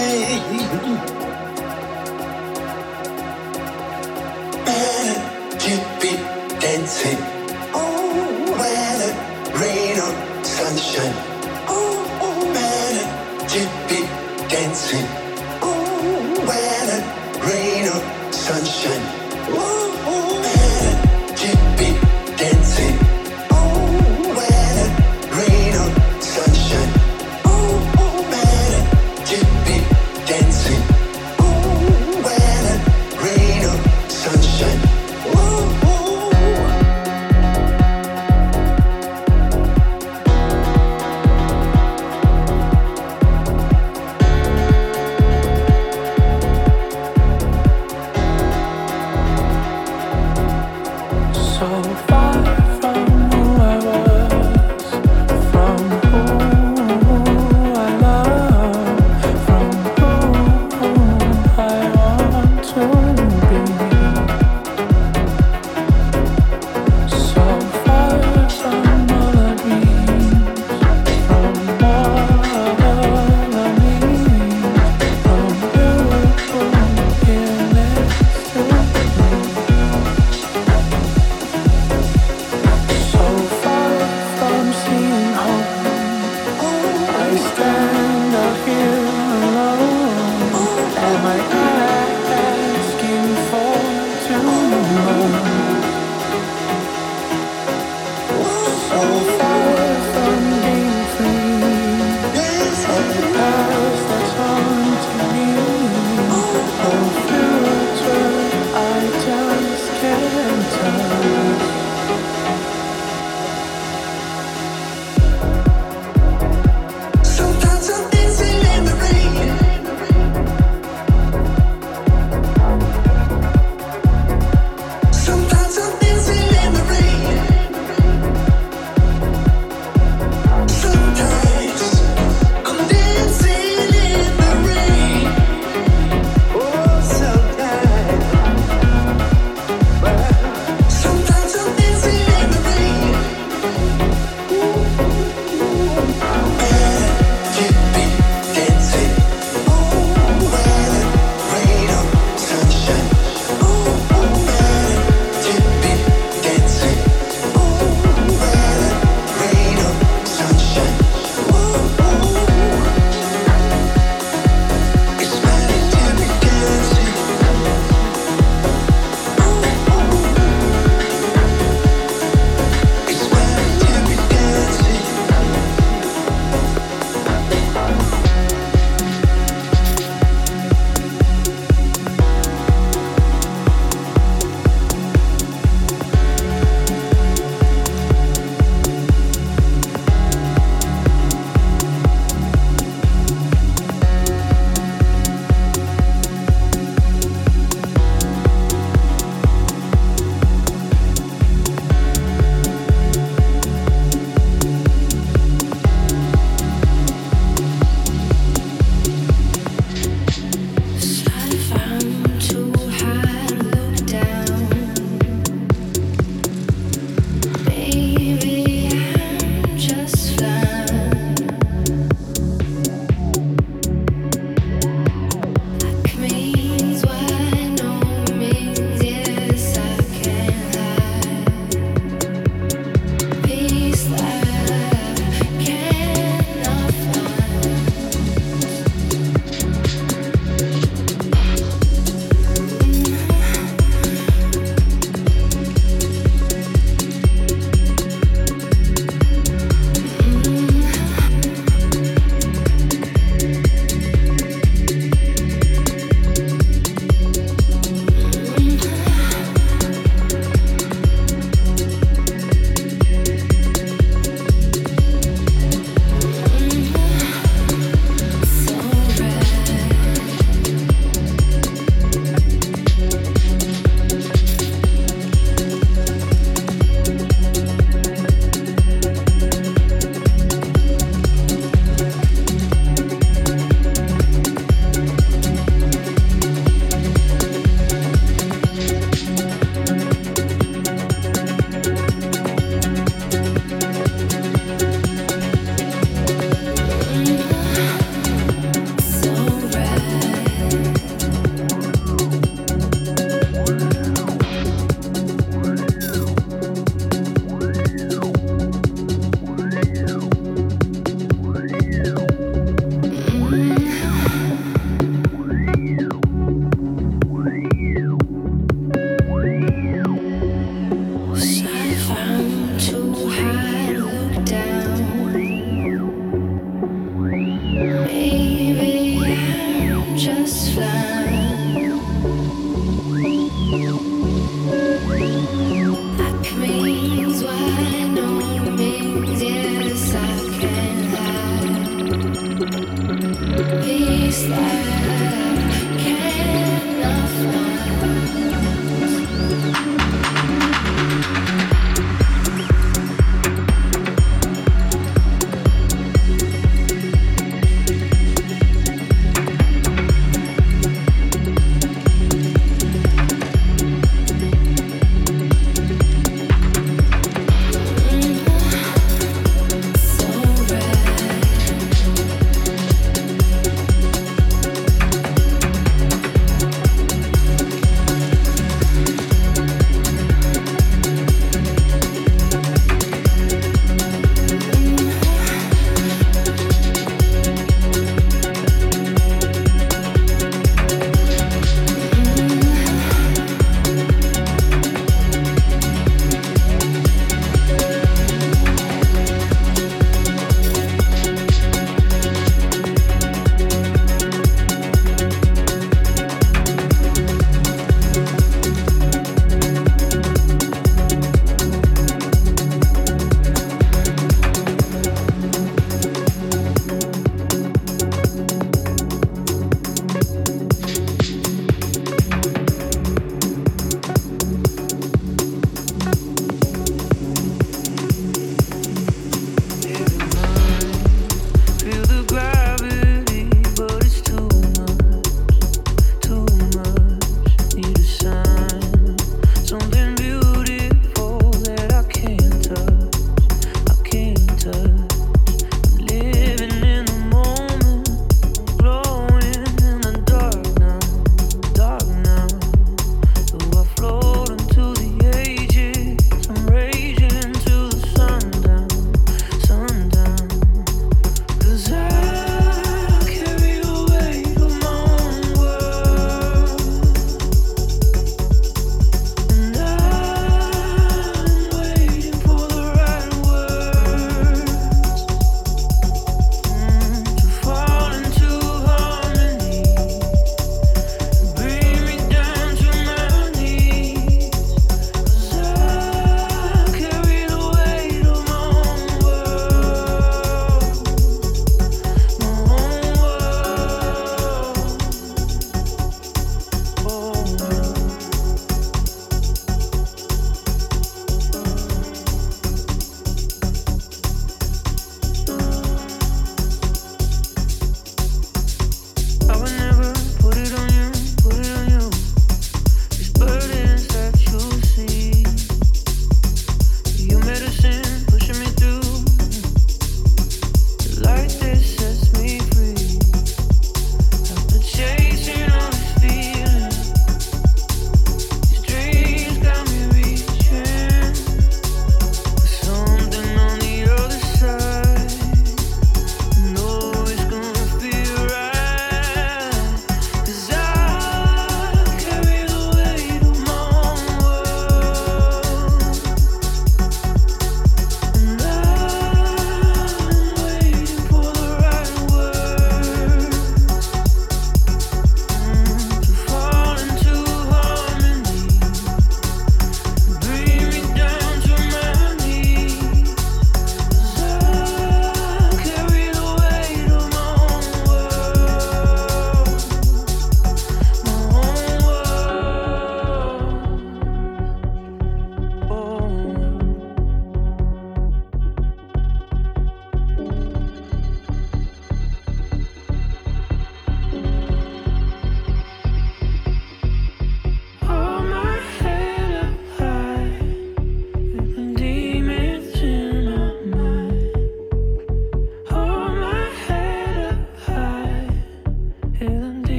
Hey,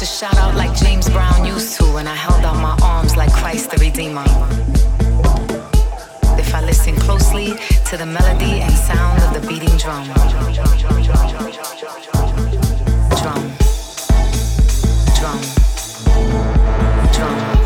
to shout out like James Brown used to, and I held out my arms like Christ the Redeemer. If I listen closely to the melody and sound of the beating drum. Drum. drum. Drum.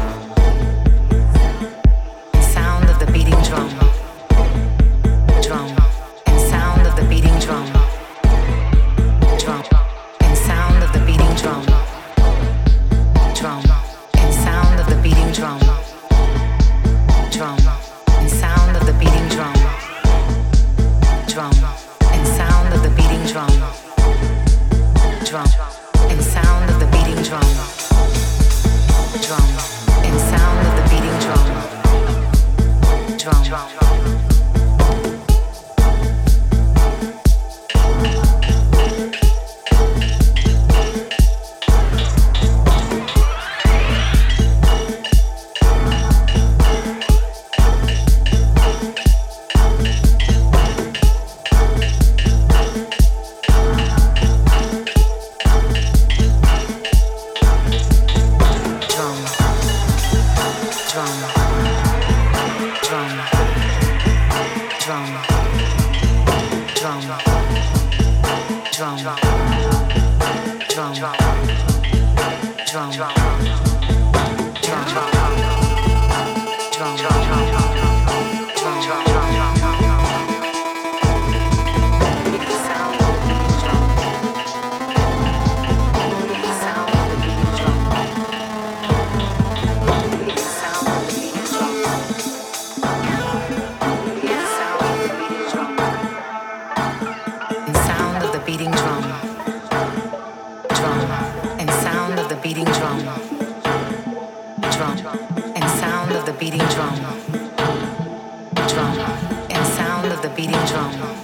drum, drum, and sound of the beating drum.